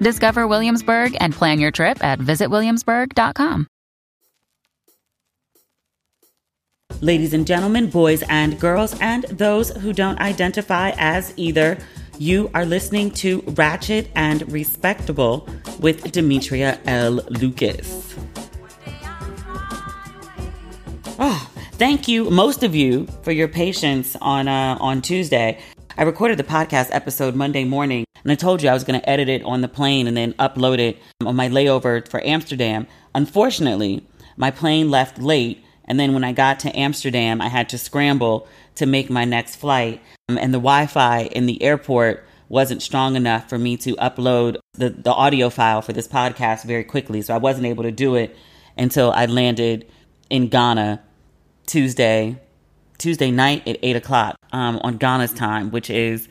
Discover Williamsburg and plan your trip at visitwilliamsburg.com. Ladies and gentlemen, boys and girls, and those who don't identify as either, you are listening to Ratchet and Respectable with Demetria L. Lucas. Oh, thank you, most of you, for your patience on uh, on Tuesday. I recorded the podcast episode Monday morning, and I told you I was going to edit it on the plane and then upload it on my layover for Amsterdam. Unfortunately, my plane left late, and then when I got to Amsterdam, I had to scramble to make my next flight. Um, and the Wi Fi in the airport wasn't strong enough for me to upload the, the audio file for this podcast very quickly. So I wasn't able to do it until I landed in Ghana Tuesday, Tuesday night at eight o'clock um, on Ghana's time, which is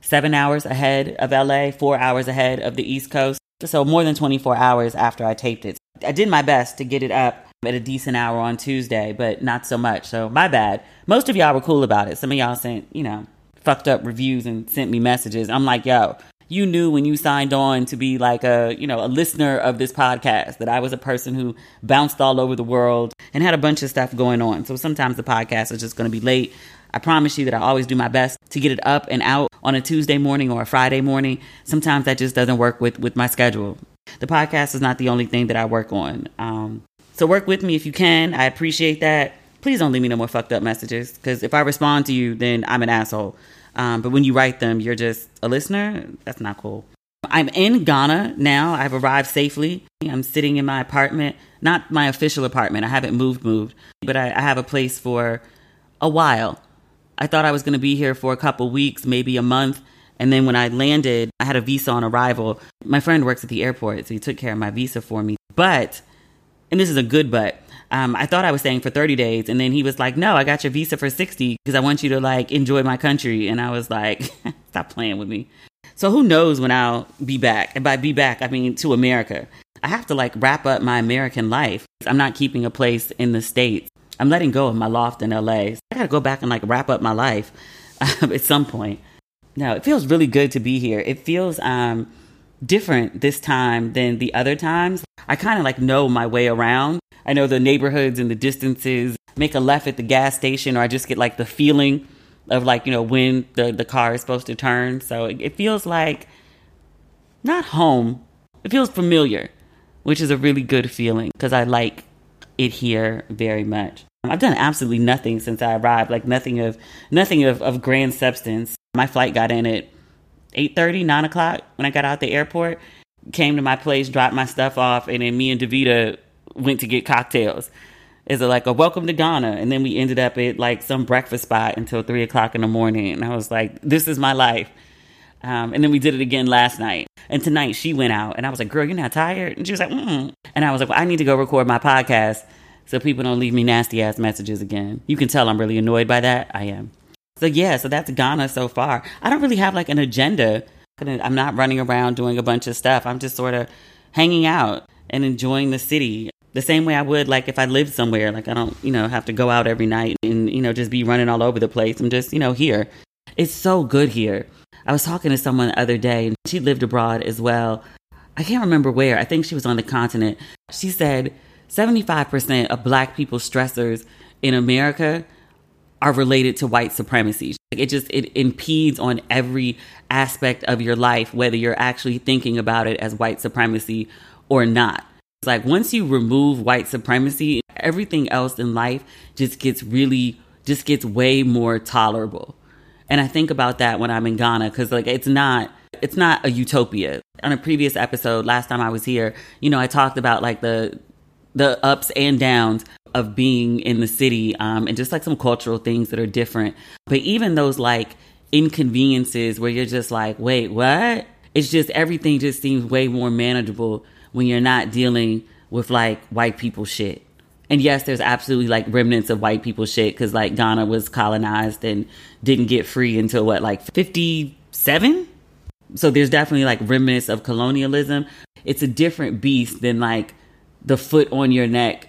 seven hours ahead of LA, four hours ahead of the East Coast. So more than 24 hours after I taped it. I did my best to get it up at a decent hour on Tuesday, but not so much. So my bad. Most of y'all were cool about it. Some of y'all sent, you know, fucked up reviews and sent me messages. I'm like, yo, you knew when you signed on to be like a, you know, a listener of this podcast that I was a person who bounced all over the world and had a bunch of stuff going on. So sometimes the podcast is just going to be late. I promise you that I always do my best to get it up and out on a Tuesday morning or a Friday morning. Sometimes that just doesn't work with, with my schedule. The podcast is not the only thing that I work on. Um, so work with me if you can. I appreciate that. Please don't leave me no more fucked up messages because if I respond to you, then I'm an asshole. Um, but when you write them, you're just a listener. That's not cool. I'm in Ghana now. I've arrived safely. I'm sitting in my apartment, not my official apartment. I haven't moved, moved, but I, I have a place for a while. I thought I was going to be here for a couple weeks, maybe a month. And then when I landed, I had a visa on arrival. My friend works at the airport, so he took care of my visa for me. But, and this is a good but, um, I thought I was staying for 30 days. And then he was like, no, I got your visa for 60 because I want you to like enjoy my country. And I was like, stop playing with me. So who knows when I'll be back? And by be back, I mean to America. I have to like wrap up my American life. I'm not keeping a place in the States. I'm letting go of my loft in LA. I gotta go back and like wrap up my life at some point. No, it feels really good to be here. It feels um, different this time than the other times. I kind of like know my way around. I know the neighborhoods and the distances. Make a left at the gas station, or I just get like the feeling of like you know when the the car is supposed to turn. So it, it feels like not home. It feels familiar, which is a really good feeling because I like it here very much. I've done absolutely nothing since I arrived, like nothing of nothing of, of grand substance. My flight got in at 8.30, 9 o'clock when I got out the airport, came to my place, dropped my stuff off, and then me and Davita went to get cocktails. is it like a welcome to Ghana? And then we ended up at like some breakfast spot until three o'clock in the morning. And I was like, this is my life. Um, and then we did it again last night. And tonight she went out and I was like, girl, you're not tired? And she was like, mm. And I was like, well, I need to go record my podcast so people don't leave me nasty ass messages again. You can tell I'm really annoyed by that. I am. So yeah, so that's Ghana so far. I don't really have like an agenda. I'm not running around doing a bunch of stuff. I'm just sort of hanging out and enjoying the city the same way I would like if I lived somewhere. Like I don't, you know, have to go out every night and, you know, just be running all over the place. I'm just, you know, here. It's so good here. I was talking to someone the other day and she lived abroad as well. I can't remember where. I think she was on the continent. She said 75% of black people's stressors in America are related to white supremacy. It just it impedes on every aspect of your life whether you're actually thinking about it as white supremacy or not. It's like once you remove white supremacy, everything else in life just gets really just gets way more tolerable. And I think about that when I'm in Ghana cuz like it's not it's not a utopia. On a previous episode last time I was here, you know, I talked about like the the ups and downs of being in the city um, and just like some cultural things that are different. But even those like inconveniences where you're just like, wait, what? It's just everything just seems way more manageable when you're not dealing with like white people shit. And yes, there's absolutely like remnants of white people shit because like Ghana was colonized and didn't get free until what, like 57? So there's definitely like remnants of colonialism. It's a different beast than like the foot on your neck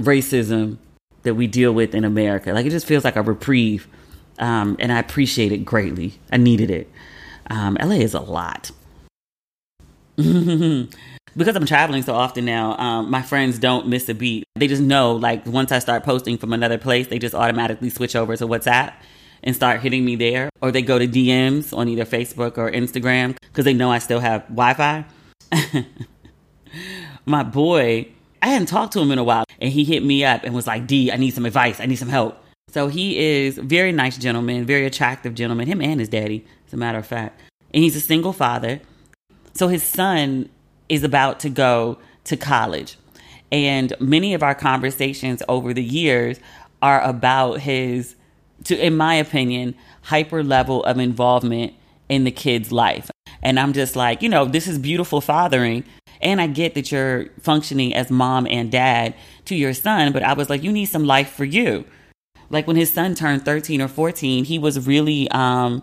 racism that we deal with in America. Like it just feels like a reprieve. Um, and I appreciate it greatly. I needed it. Um, LA is a lot. because I'm traveling so often now, um, my friends don't miss a beat. They just know, like, once I start posting from another place, they just automatically switch over to WhatsApp and start hitting me there. Or they go to DMs on either Facebook or Instagram because they know I still have Wi Fi. my boy, I hadn't talked to him in a while, and he hit me up and was like, D, I need some advice. I need some help. So he is very nice gentleman, very attractive gentleman, him and his daddy, as a matter of fact. And he's a single father. So his son is about to go to college. And many of our conversations over the years are about his, to, in my opinion, hyper level of involvement in the kid's life. And I'm just like, you know, this is beautiful fathering, and I get that you're functioning as mom and dad to your son, but I was like, you need some life for you. Like when his son turned 13 or 14, he was really um,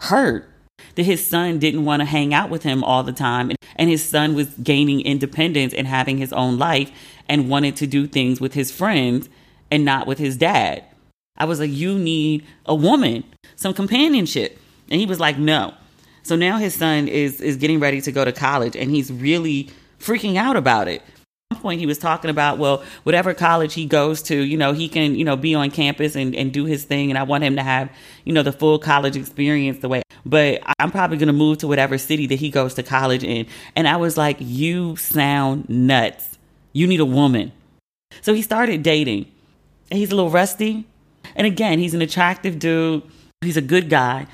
hurt that his son didn't want to hang out with him all the time. And his son was gaining independence and having his own life and wanted to do things with his friends and not with his dad. I was like, you need a woman, some companionship. And he was like, no. So now his son is is getting ready to go to college and he's really freaking out about it. At one point he was talking about, well, whatever college he goes to, you know, he can, you know, be on campus and, and do his thing and I want him to have, you know, the full college experience the way but I'm probably gonna move to whatever city that he goes to college in. And I was like, You sound nuts. You need a woman. So he started dating. And he's a little rusty. And again, he's an attractive dude. He's a good guy.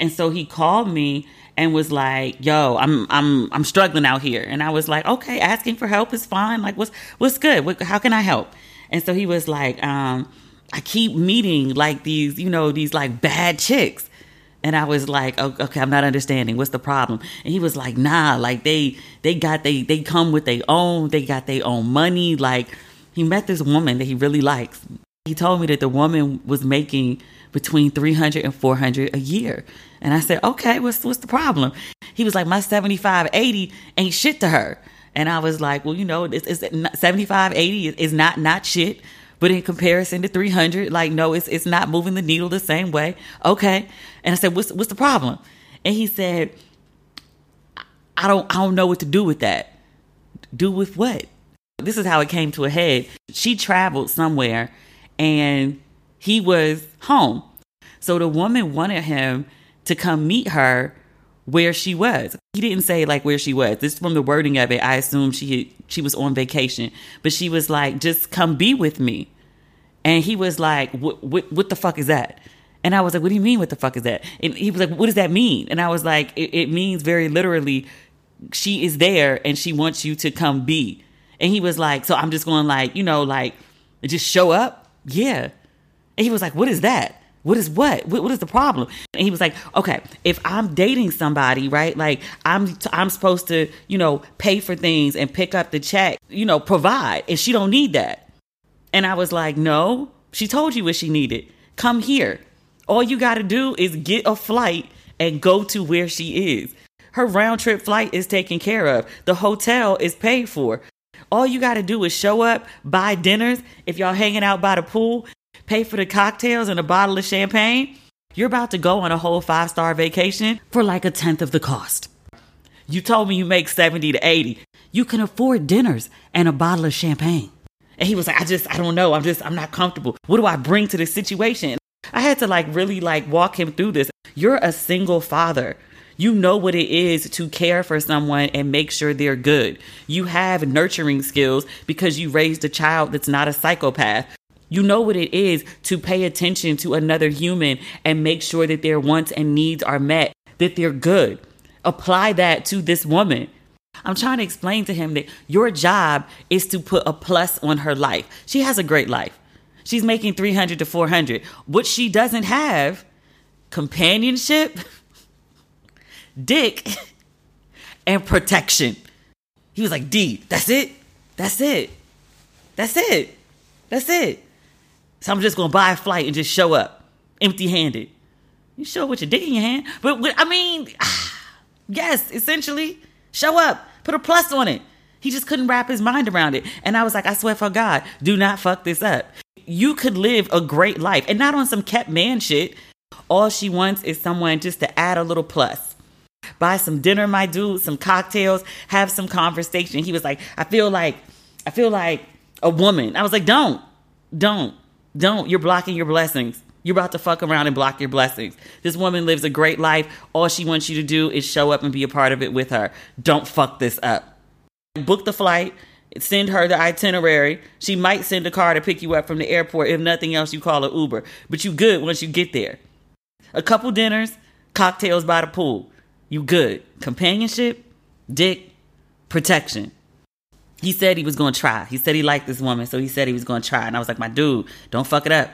And so he called me and was like, "Yo, I'm I'm I'm struggling out here." And I was like, "Okay, asking for help is fine. Like, what's what's good? What, how can I help?" And so he was like, um, "I keep meeting like these, you know, these like bad chicks." And I was like, okay, I'm not understanding. What's the problem? And he was like, nah, like they they got they they come with their own, they got their own money. Like he met this woman that he really likes. He told me that the woman was making between 300 and 400 a year. And I said, okay, what's, what's the problem? He was like, my 75, 80 ain't shit to her. And I was like, well, you know, it's, it's 75, 80 is not, not shit. But in comparison to 300, like, no, it's, it's not moving the needle the same way. Okay. And I said, what's, what's the problem? And he said, I don't, I don't know what to do with that. Do with what? This is how it came to a head. She traveled somewhere and he was home. So the woman wanted him to come meet her where she was. He didn't say like where she was. This is from the wording of it. I assume she she was on vacation, but she was like, "Just come be with me." And he was like, "What what, the fuck is that?" And I was like, "What do you mean? What the fuck is that?" And he was like, "What does that mean?" And I was like, "It, it means very literally, she is there and she wants you to come be." And he was like, "So I'm just going like, you know, like." Just show up? Yeah. And he was like, What is that? What is what? what? What is the problem? And he was like, okay, if I'm dating somebody, right? Like I'm I'm supposed to, you know, pay for things and pick up the check, you know, provide, and she don't need that. And I was like, no, she told you what she needed. Come here. All you got to do is get a flight and go to where she is. Her round trip flight is taken care of. The hotel is paid for. All you got to do is show up, buy dinners. If y'all hanging out by the pool, pay for the cocktails and a bottle of champagne, you're about to go on a whole five star vacation for like a tenth of the cost. You told me you make 70 to 80. You can afford dinners and a bottle of champagne. And he was like, I just, I don't know. I'm just, I'm not comfortable. What do I bring to this situation? I had to like really like walk him through this. You're a single father. You know what it is to care for someone and make sure they're good. You have nurturing skills because you raised a child that's not a psychopath. You know what it is to pay attention to another human and make sure that their wants and needs are met, that they're good. Apply that to this woman. I'm trying to explain to him that your job is to put a plus on her life. She has a great life. She's making 300 to 400. What she doesn't have, companionship, dick, and protection. He was like, D, that's it. That's it. That's it. That's it. So I'm just gonna buy a flight and just show up empty handed. You show with your dick in your hand. But, but I mean, yes, essentially, show up, put a plus on it. He just couldn't wrap his mind around it. And I was like, I swear for God, do not fuck this up. You could live a great life and not on some kept man shit. All she wants is someone just to add a little plus. Buy some dinner, my dude, some cocktails, have some conversation. He was like, I feel like, I feel like a woman. I was like, don't, don't. Don't. You're blocking your blessings. You're about to fuck around and block your blessings. This woman lives a great life. All she wants you to do is show up and be a part of it with her. Don't fuck this up. Book the flight, send her the itinerary. She might send a car to pick you up from the airport. If nothing else, you call an Uber. But you good once you get there. A couple dinners, cocktails by the pool. You good. Companionship, dick, protection he said he was going to try. He said he liked this woman, so he said he was going to try. And I was like, my dude, don't fuck it up.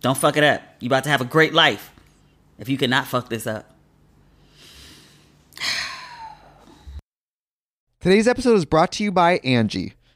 Don't fuck it up. You about to have a great life if you cannot fuck this up. Today's episode is brought to you by Angi.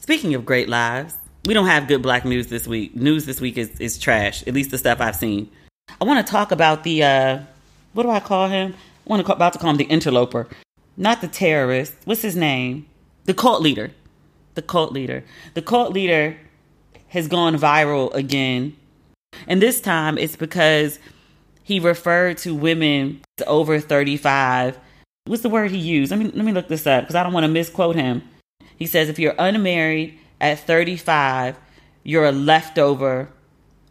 Speaking of great lives, we don't have good black news this week. News this week is, is trash, at least the stuff I've seen. I want to talk about the, uh, what do I call him? I want to about to call him the interloper not the terrorist. What's his name? The cult leader. The cult leader. The cult leader has gone viral again. And this time it's because he referred to women over 35. What's the word he used? Let me let me look this up because I don't want to misquote him. He says if you're unmarried at 35, you're a leftover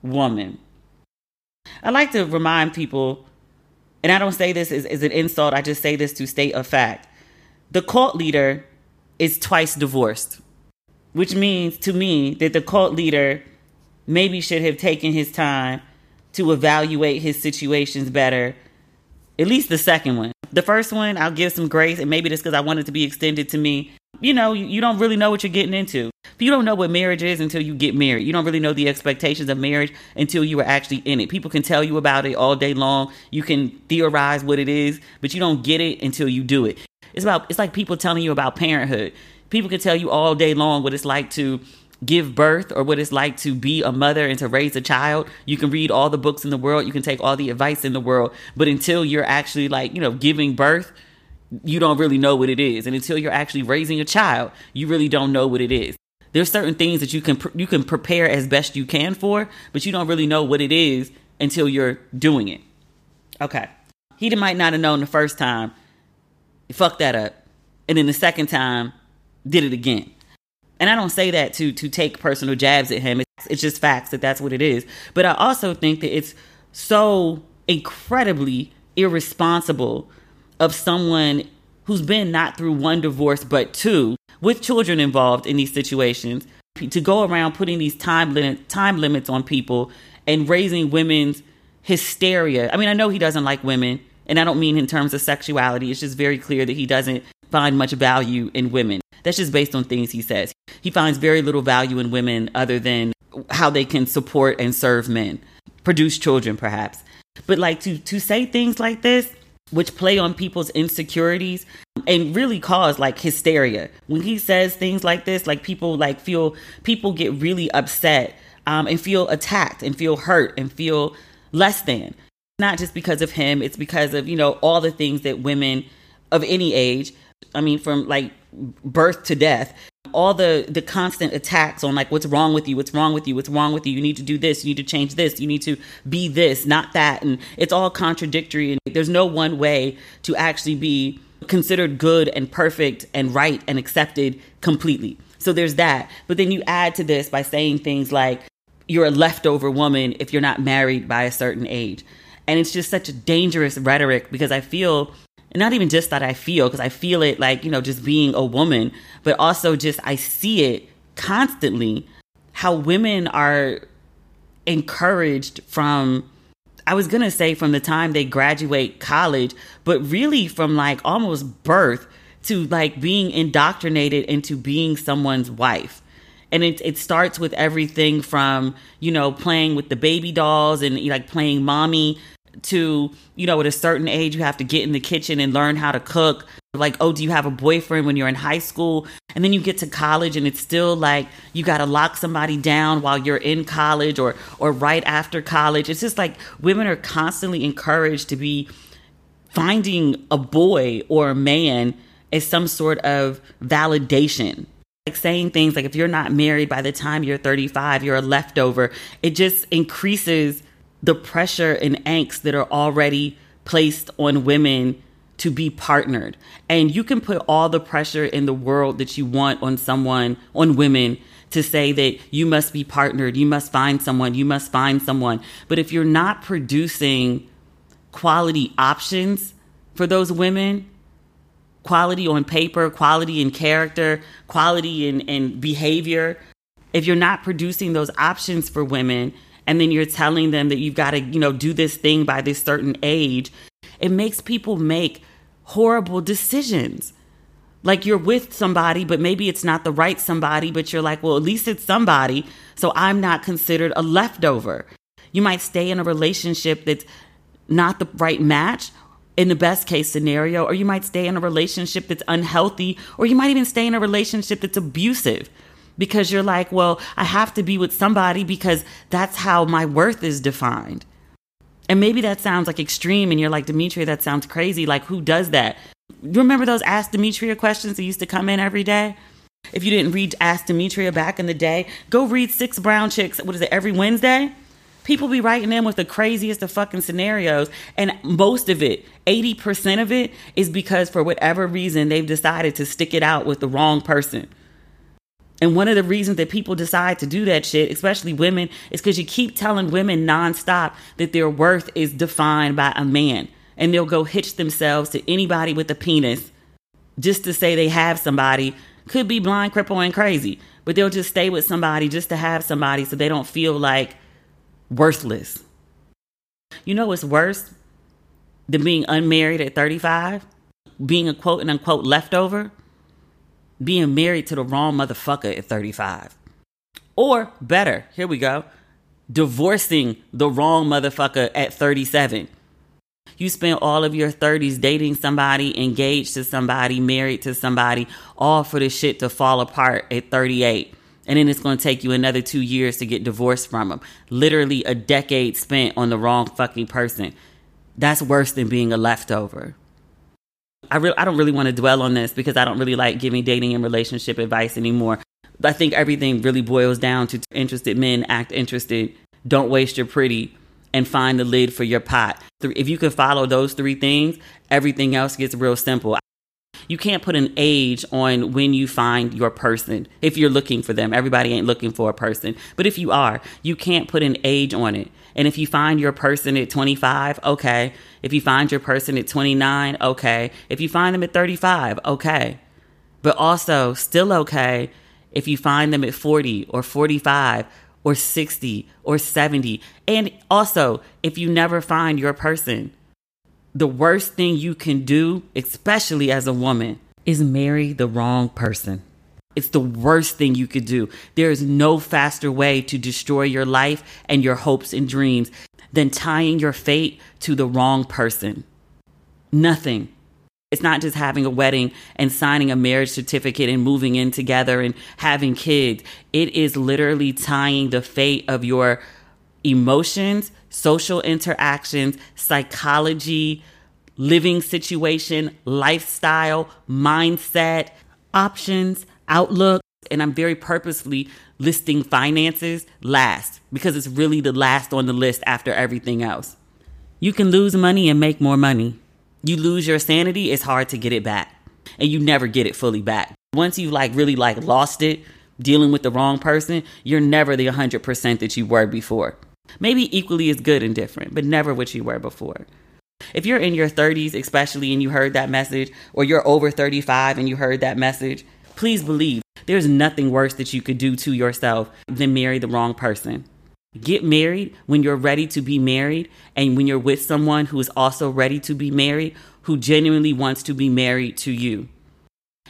woman. I like to remind people, and I don't say this as, as an insult, I just say this to state a fact. The cult leader is twice divorced, which means to me that the cult leader maybe should have taken his time to evaluate his situations better. At least the second one. The first one, I'll give some grace, and maybe just because I want it to be extended to me. You know, you, you don't really know what you're getting into. You don't know what marriage is until you get married. You don't really know the expectations of marriage until you are actually in it. People can tell you about it all day long. You can theorize what it is, but you don't get it until you do it. It's about it's like people telling you about parenthood. People can tell you all day long what it's like to give birth or what it's like to be a mother and to raise a child. You can read all the books in the world, you can take all the advice in the world, but until you're actually like, you know, giving birth, you don't really know what it is. And until you're actually raising a child, you really don't know what it is. There's certain things that you can you can prepare as best you can for, but you don't really know what it is until you're doing it. Okay. He might not have known the first time. Fucked that up. And then the second time, did it again. And I don't say that to to take personal jabs at him. It's, it's just facts that that's what it is. But I also think that it's so incredibly irresponsible of someone who's been not through one divorce but two with children involved in these situations to go around putting these time limit time limits on people and raising women's hysteria. I mean, I know he doesn't like women, and I don't mean in terms of sexuality. It's just very clear that he doesn't find much value in women. That's just based on things he says. He finds very little value in women other than how they can support and serve men, produce children perhaps. But like to to say things like this which play on people's insecurities and really cause like hysteria. When he says things like this, like people like feel people get really upset um, and feel attacked and feel hurt and feel less than. Not just because of him, it's because of, you know, all the things that women of any age, I mean, from like birth to death, all the the constant attacks on like what's wrong with you what's wrong with you what's wrong with you you need to do this you need to change this you need to be this not that. And it's all contradictory and there's no one way to actually be considered good and perfect and right and accepted completely. So there's that. But then you add to this by saying things like you're a leftover woman if you're not married by a certain age. And it's just such a dangerous rhetoric because i feel and not even just that I feel, because I feel it like, you know, just being a woman, but also just I see it constantly how women are encouraged from, I was going to say from the time they graduate college, but really from like almost birth to like being indoctrinated into being someone's wife. And it it starts with everything from you know playing with the baby dolls and like playing mommy to, you know, at a certain age, you have to get in the kitchen and learn how to cook. Like, oh, do you have a boyfriend when you're in high school? And then you get to college and it's still like you got to lock somebody down while you're in college or, or right after college. It's just like women are constantly encouraged to be finding a boy or a man as some sort of validation like saying things like if you're not married by the time you're 35 you're a leftover it just increases the pressure and angst that are already placed on women to be partnered. And you can put all the pressure in the world that you want on someone, on women, to say that you must be partnered, you must find someone, you must find someone. But if you're not producing quality options for those women, quality on paper, quality in character, quality in, in behavior, if you're not producing those options for women, and then you're telling them that you've got to, you know, do this thing by this certain age, it makes people make horrible decisions. Like you're with somebody, but maybe it's not the right somebody, but you're like, well, at least it's somebody, so I'm not considered a leftover. You might stay in a relationship that's not the right match in the best case scenario, or you might stay in a relationship that's unhealthy, or you might even stay in a relationship that's abusive because you're like, well, I have to be with somebody because that's how my worth is defined. And maybe that sounds like extreme, and you're like, Demetria, that sounds crazy. Like, who does that? You remember those Ask Demetria questions that used to come in every day? If you didn't read Ask Demetria back in the day, go read Six Brown Chicks. What is it, every Wednesday? People be writing in with the craziest of fucking scenarios. And most of it, 80% of it, is because for whatever reason they've decided to stick it out with the wrong person. And one of the reasons that people decide to do that shit, especially women, is because you keep telling women nonstop that their worth is defined by a man. And they'll go hitch themselves to anybody with a penis just to say they have somebody. Could be blind, cripple, and crazy. But they'll just stay with somebody just to have somebody so they don't feel like worthless. You know what's worse than being unmarried at 35? Being a quote and unquote leftover? Being married to the wrong motherfucker at 35. Or better, here we go, divorcing the wrong motherfucker at 37. You spent all of your 30s dating somebody, engaged to somebody, married to somebody, all for this shit to fall apart at 38. And then it's going to take you another two years to get divorced from them. Literally a decade spent on the wrong fucking person. That's worse than being a leftover. I really I don't really want to dwell on this because I don't really like giving dating and relationship advice anymore. But I think everything really boils down to interested men act interested. Don't waste your pretty and find the lid for your pot. If you can follow those three things, everything else gets real simple. You can't put an age on when you find your person if you're looking for them. Everybody ain't looking for a person. But if you are, you can't put an age on it. And if you find your person at 25, okay. If you find your person at 29, okay. If you find them at 35, okay. But also, still okay if you find them at 40 or 45 or 60 or 70. And also, if you never find your person, the worst thing you can do, especially as a woman, is marry the wrong person. It's the worst thing you could do. There is no faster way to destroy your life and your hopes and dreams than tying your fate to the wrong person. Nothing. It's not just having a wedding and signing a marriage certificate and moving in together and having kids. It is literally tying the fate of your emotions, social interactions, psychology, living situation, lifestyle, mindset, options, outlook. And I'm very purposefully listing finances last because it's really the last on the list after everything else. You can lose money and make more money. You lose your sanity, it's hard to get it back. And you never get it fully back. Once you've like really like lost it, dealing with the wrong person, you're never the 100% that you were before. Maybe equally as good and different, but never what you were before. If you're in your 30s, especially, and you heard that message, or you're over 35 and you heard that message, please believe there's nothing worse that you could do to yourself than marry the wrong person. Get married when you're ready to be married, and when you're with someone who is also ready to be married, who genuinely wants to be married to you.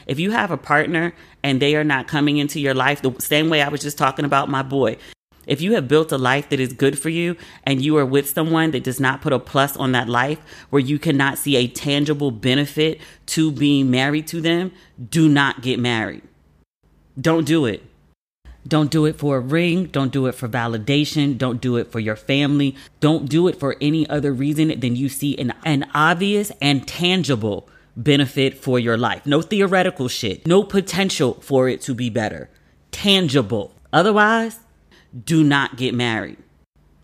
If you have a partner and they are not coming into your life the same way I was just talking about my boy, if you have built a life that is good for you and you are with someone that does not put a plus on that life, where you cannot see a tangible benefit to being married to them, do not get married. Don't do it. Don't do it for a ring. Don't do it for validation. Don't do it for your family. Don't do it for any other reason than you see an, an obvious and tangible benefit for your life. No theoretical shit. No potential for it to be better. Tangible. Otherwise, do not get married.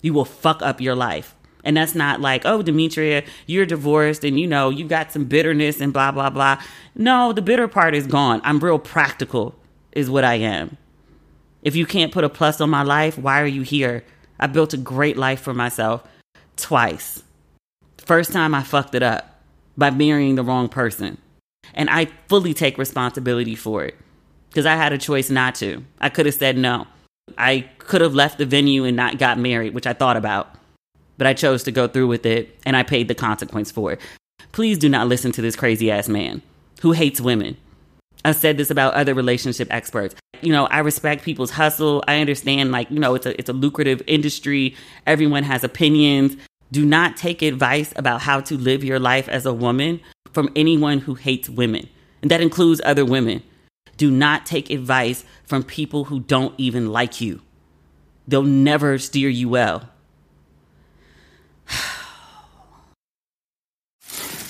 You will fuck up your life. And that's not like, oh, Demetria, you're divorced and you know, you got some bitterness and blah, blah, blah. No, the bitter part is gone. I'm real practical, is what I am. If you can't put a plus on my life, why are you here? I built a great life for myself twice. First time I fucked it up by marrying the wrong person. And I fully take responsibility for it because I had a choice not to. I could have said no. I could have left the venue and not got married, which I thought about, but I chose to go through with it and I paid the consequence for it. Please do not listen to this crazy ass man who hates women. I've said this about other relationship experts. You know, I respect people's hustle. I understand, like, you know, it's a, it's a lucrative industry. Everyone has opinions. Do not take advice about how to live your life as a woman from anyone who hates women. And that includes other women. Do not take advice from people who don't even like you. They'll never steer you well.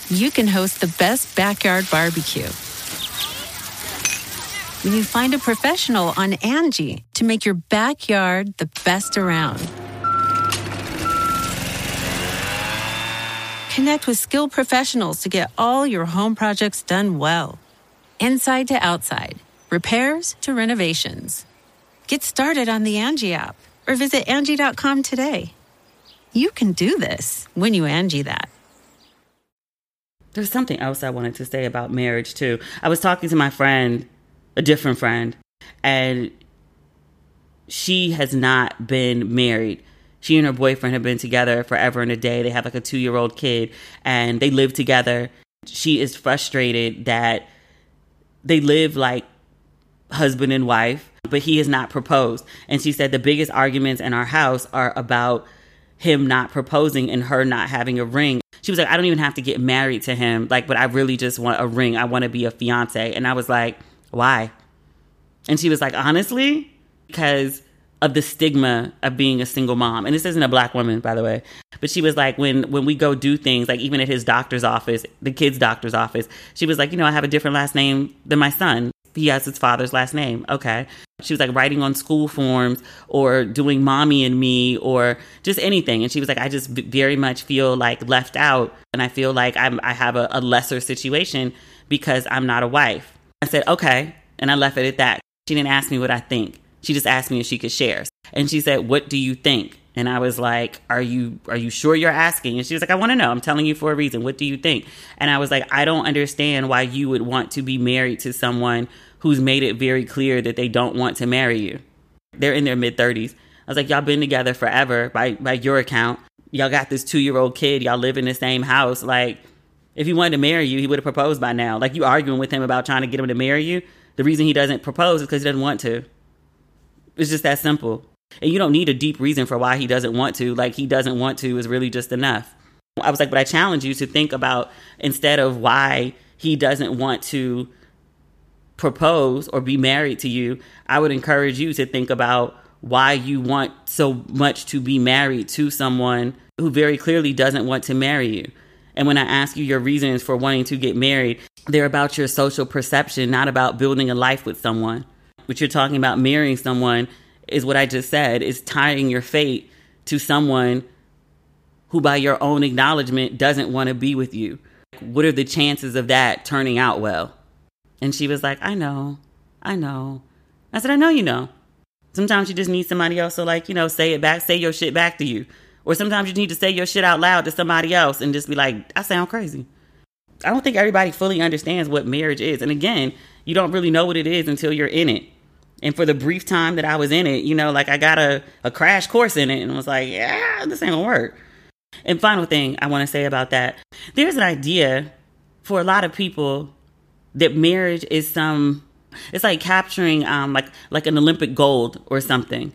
you can host the best backyard barbecue. when you find a professional on Angi to make your backyard the best around. Connect with skilled professionals to get all your home projects done well. Inside to outside, repairs to renovations. Get started on the Angi app or visit Angi.com today. You can do this when you Angi that. There's something else I wanted to say about marriage too. I was talking to my friend, a different friend, and she has not been married. She and her boyfriend have been together forever and a day. They have like a two year old kid and they live together. She is frustrated that they live like husband and wife, but he has not proposed. And she said the biggest arguments in our house are about him not proposing and her not having a ring. She was like, I don't even have to get married to him. Like, but I really just want a ring. I want to be a fiance. And I was like, why? And she was like, honestly, because of the stigma of being a single mom. And this isn't a black woman, by the way. But she was like, when when we go do things, like even at his doctor's office, the kid's doctor's office, she was like, you know, I have a different last name than my son. He has his father's last name. Okay. She was like writing on school forms or doing mommy and me or just anything. And she was like, I just very much feel like left out. And I feel like I'm, I have a, a lesser situation because I'm not a wife. I said, okay. And I left it at that. She didn't ask me what I think. She just asked me if she could share. And she said, "What do you think?" And I was like, "Are you are you sure you're asking?" And she was like, "I want to know. I'm telling you for a reason. What do you think?" And I was like, "I don't understand why you would want to be married to someone who's made it very clear that they don't want to marry you. They're in their mid 30s." I was like, "Y'all been together forever by by your account. Y'all got this 2-year-old kid. Y'all live in the same house. Like if he wanted to marry you, he would have proposed by now. Like you arguing with him about trying to get him to marry you. The reason he doesn't propose is because he doesn't want to. It's just that simple. And you don't need a deep reason for why he doesn't want to. Like he doesn't want to is really just enough. I was like, but I challenge you to think about instead of why he doesn't want to propose or be married to you, I would encourage you to think about why you want so much to be married to someone who very clearly doesn't want to marry you. And when I ask you your reasons for wanting to get married, they're about your social perception, not about building a life with someone what you're talking about marrying someone is what I just said is tying your fate to someone who by your own acknowledgement doesn't want to be with you. What are the chances of that turning out well? And she was like, I know. I know. I said, I know you know. Sometimes you just need somebody else to like, you know, say it back, say your shit back to you. Or sometimes you need to say your shit out loud to somebody else and just be like, I sound crazy. I don't think everybody fully understands what marriage is. And again, you don't really know what it is until you're in it. And for the brief time that I was in it, you know, like I got a, a crash course in it and was like, yeah, this ain't gonna work. And final thing I wanna say about that there's an idea for a lot of people that marriage is some, it's like capturing um, like, like an Olympic gold or something.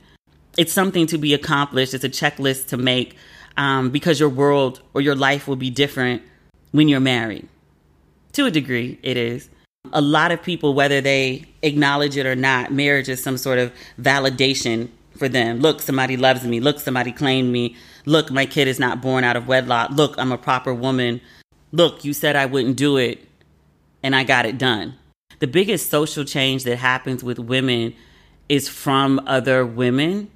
It's something to be accomplished, it's a checklist to make um, because your world or your life will be different when you're married. To a degree, it is a lot of people, whether they acknowledge it or not, marriage is some sort of validation for them. Look, somebody loves me. Look, somebody claimed me. Look, my kid is not born out of wedlock. Look, I'm a proper woman. Look, you said I wouldn't do it, and I got it done. The biggest social change that happens with women is from other women.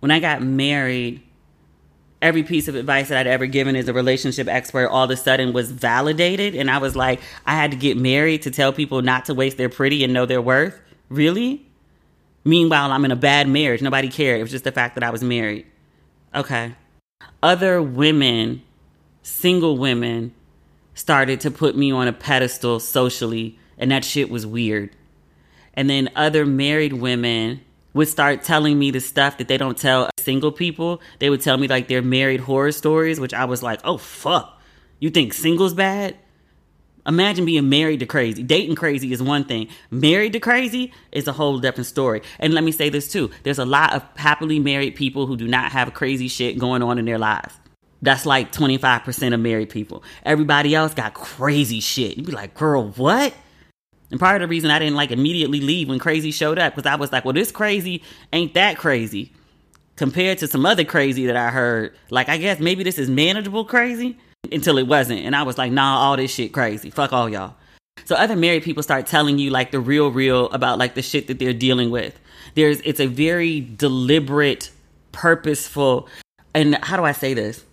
When I got married, every piece of advice that I'd ever given as a relationship expert all of a sudden was validated. And I was like, I had to get married to tell people not to waste their pretty and know their worth. Really? Meanwhile, I'm in a bad marriage. Nobody cared. It was just the fact that I was married. Okay. Other women, single women, started to put me on a pedestal socially, and that shit was weird. And then other married women would start telling me the stuff that they don't tell single people. They would tell me like their married horror stories, which I was like, oh fuck. You think singles bad? Imagine being married to crazy. Dating crazy is one thing. Married to crazy is a whole different story. And let me say this too. There's a lot of happily married people who do not have crazy shit going on in their lives. That's like 25% of married people. Everybody else got crazy shit. You'd be like, girl, what? And part of the reason I didn't like immediately leave when crazy showed up, because I was like, well, this crazy ain't that crazy compared to some other crazy that I heard. Like, I guess maybe this is manageable crazy until it wasn't. And I was like, nah, all this shit crazy. Fuck all y'all. So other married people start telling you like the real real about like the shit that they're dealing with. There's it's a very deliberate, purposeful and how do I say this?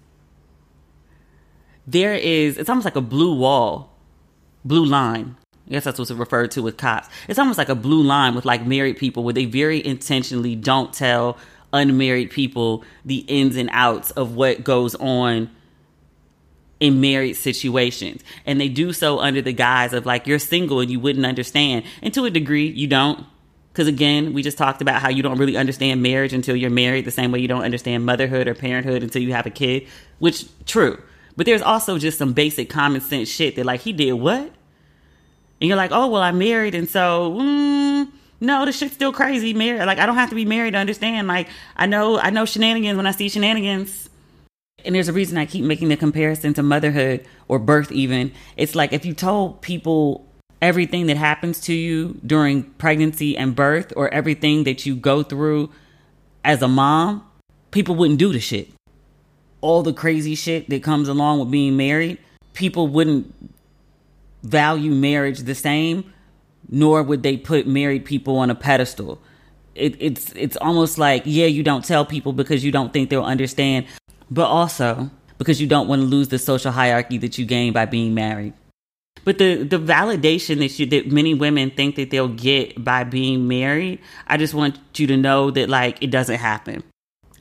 There is it's almost like a blue wall, blue line. I guess that's what's referred to with cops. It's almost like a blue line with like married people where they very intentionally don't tell unmarried people the ins and outs of what goes on in married situations. And they do so under the guise of like, you're single and you wouldn't understand. And to a degree, you don't. Because again, we just talked about how you don't really understand marriage until you're married, the same way you don't understand motherhood or parenthood until you have a kid, which true. But there's also just some basic common sense shit that like he did what? And you're like, oh well, I'm married, and so mm, no, the shit's still crazy. Married, like I don't have to be married to understand. Like I know, I know shenanigans when I see shenanigans. And there's a reason I keep making the comparison to motherhood or birth, even. It's like if you told people everything that happens to you during pregnancy and birth, or everything that you go through as a mom, people wouldn't do the shit. All the crazy shit that comes along with being married, people wouldn't value marriage the same, nor would they put married people on a pedestal. It, it's it's almost like yeah, you don't tell people because you don't think they'll understand but also because you don't want to lose the social hierarchy that you gain by being married. But the the validation that you that many women think that they'll get by being married, I just want you to know that like it doesn't happen.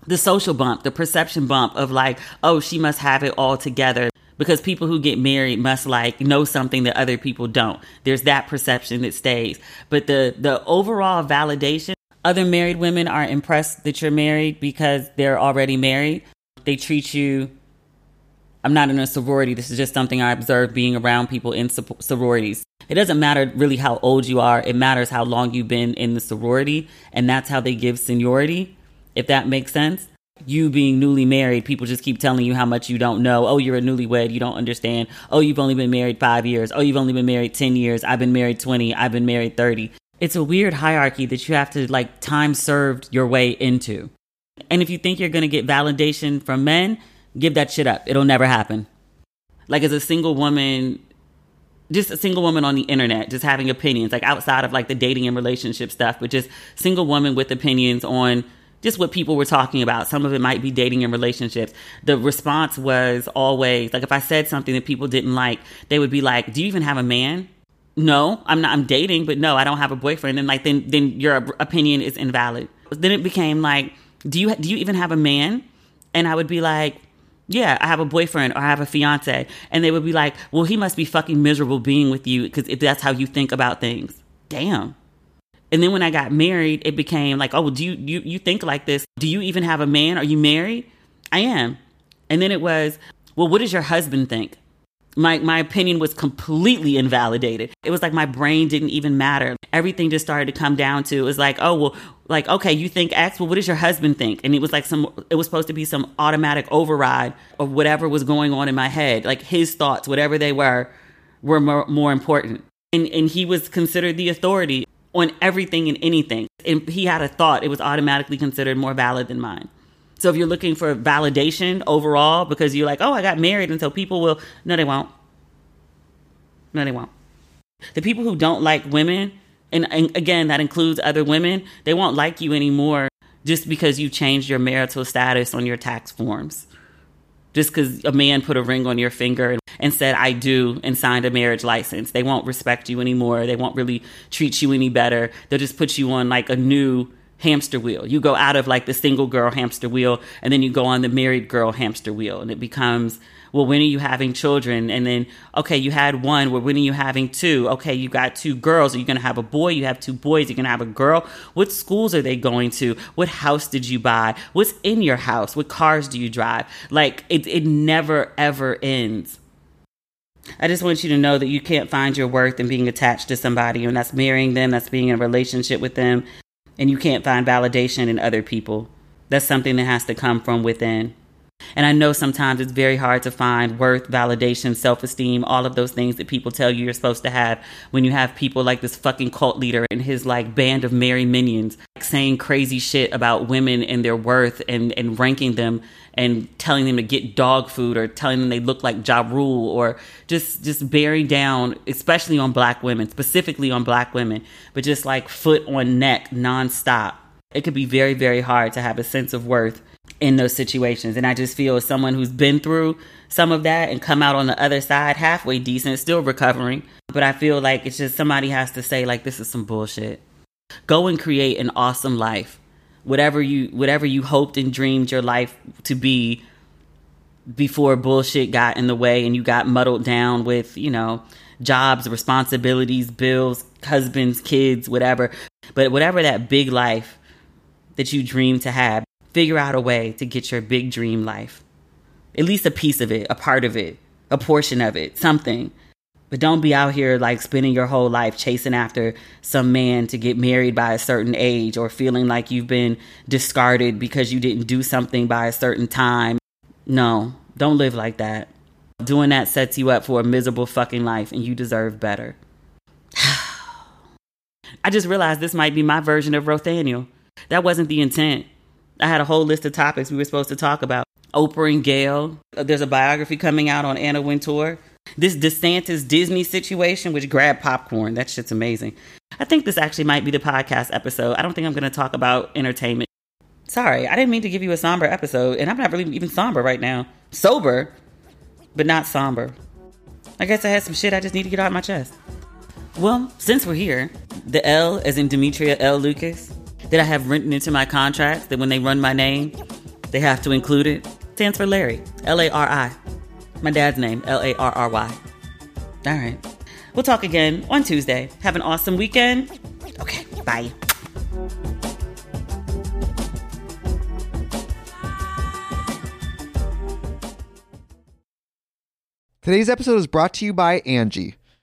The social bump, the perception bump of like, oh, she must have it all together because people who get married must like know something that other people don't. There's that perception that stays. But the the overall validation, other married women are impressed that you're married because they're already married they treat you I'm not in a sorority. This is just something I observe being around people in sororities. It doesn't matter really how old you are. It matters how long you've been in the sorority. And that's how they give seniority, if that makes sense. You being newly married, people just keep telling you how much you don't know. Oh, you're a newlywed. You don't understand. Oh, you've only been married five years. Oh, you've only been married 10 years. I've been married 20. I've been married 30. It's a weird hierarchy that you have to like time served your way into. And if you think you're going to get validation from men, give that shit up. It'll never happen. Like as a single woman, just a single woman on the internet, just having opinions, like outside of like the dating and relationship stuff, but just single woman with opinions on just what people were talking about. Some of it might be dating and relationships. The response was always like if I said something that people didn't like, they would be like, "Do you even have a man?" No, I'm not. I'm dating, but no, I don't have a boyfriend. And like then, then your opinion is invalid. Then it became like do you do you even have a man? And I would be like, yeah, I have a boyfriend or I have a fiance. And they would be like, well, he must be fucking miserable being with you because that's how you think about things. Damn. And then when I got married, it became like, oh, do you, you, you think like this? Do you even have a man? Are you married? I am. And then it was, well, what does your husband think? my my opinion was completely invalidated. It was like my brain didn't even matter. Everything just started to come down to it was like, oh well, like okay, you think X, well, what does your husband think? And it was like some, it was supposed to be some automatic override of whatever was going on in my head, like his thoughts, whatever they were, were more, more important. And and he was considered the authority on everything and anything. And he had a thought, it was automatically considered more valid than mine. So if you're looking for validation overall because you're like, oh, I got married, and so people will, no, they won't. No, they won't. The people who don't like women, and, and again, that includes other women, they won't like you anymore just because you changed your marital status on your tax forms. Just because a man put a ring on your finger and, and said, I do, and signed a marriage license. They won't respect you anymore. They won't really treat you any better. They'll just put you on like a new hamster wheel. You go out of like the single girl hamster wheel and then you go on the married girl hamster wheel and it becomes well when are you having children? And then okay you had one. Well when are you having two? Okay you got two girls. Are you going to have a boy? You have two boys. You're going to have a girl. What schools are they going to? What house did you buy? What's in your house? What cars do you drive? Like it, it never ever ends. I just want you to know that you can't find your worth in being attached to somebody, and that's marrying them, that's being in a relationship with them, and you can't find validation in other people. That's something that has to come from within. And I know sometimes it's very hard to find worth, validation, self esteem, all of those things that people tell you you're supposed to have when you have people like this fucking cult leader and his like band of merry minions saying crazy shit about women and their worth and, and ranking them and telling them to get dog food or telling them they look like Ja Rule or just just bearing down, especially on black women, specifically on black women, but just like foot on neck nonstop. It could be very, very hard to have a sense of worth in those situations. And I just feel as someone who's been through some of that and come out on the other side halfway decent, still recovering. But I feel like it's just somebody has to say, like, this is some bullshit. Go and create an awesome life. Whatever you whatever you hoped and dreamed your life to be before bullshit got in the way and you got muddled down with, you know, jobs, responsibilities, bills, husbands, kids, whatever. But whatever that big life that you dream to have, figure out a way to get your big dream life. At least a piece of it, a part of it, a portion of it, something. But don't be out here like spending your whole life chasing after some man to get married by a certain age or feeling like you've been discarded because you didn't do something by a certain time. No, don't live like that. Doing that sets you up for a miserable fucking life and you deserve better. I just realized this might be my version of Rothaniel. That wasn't the intent. I had a whole list of topics we were supposed to talk about. Oprah and Gayle. Uh, there's a biography coming out on Anna Wintour. This DeSantis Disney situation, which grabbed popcorn. That shit's amazing. I think this actually might be the podcast episode. I don't think I'm going to talk about entertainment. Sorry, I didn't mean to give you a somber episode, and I'm not really even somber right now. Sober, but not somber. I guess I had some shit I just need to get out of my chest. Well, since we're here, the L as in Demetria L. Lucas, that I have written into my contract that when they run my name, they have to include it, stands for Lari. L A R I. My dad's name, L A R R Y. All right. We'll talk again on Tuesday. Have an awesome weekend. Okay, bye. Today's episode is brought to you by Angi.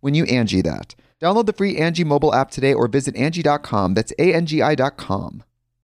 when you Angi that. Download the free Angi mobile app today or visit Angi.com. That's A-N-G-I dot com.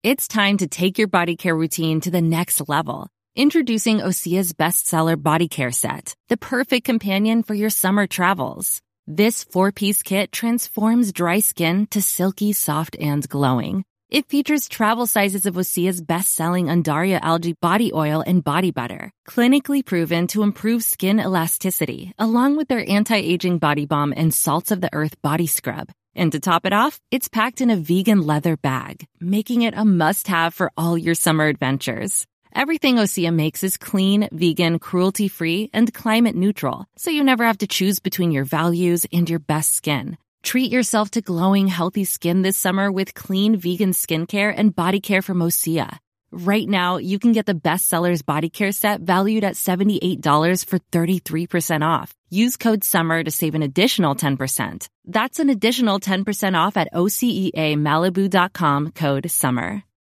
It's time to take your body care routine to the next level. Introducing Osea's bestseller body care set, the perfect companion for your summer travels. This four-piece kit transforms dry skin to silky, soft, and glowing. It features travel sizes of Osea's best-selling Undaria algae body oil and body butter, clinically proven to improve skin elasticity, along with their anti-aging body balm and salts of the earth body scrub. And to top it off, it's packed in a vegan leather bag, making it a must-have for all your summer adventures. Everything Osea makes is clean, vegan, cruelty-free, and climate neutral, so you never have to choose between your values and your best skin. Treat yourself to glowing, healthy skin this summer with clean vegan skincare and body care from Osea. Right now, you can get the bestsellers body care set valued at $78 for 33% off. Use code SUMMER to save an additional 10%. That's an additional 10% off at OseaMalibu.com code SUMMER.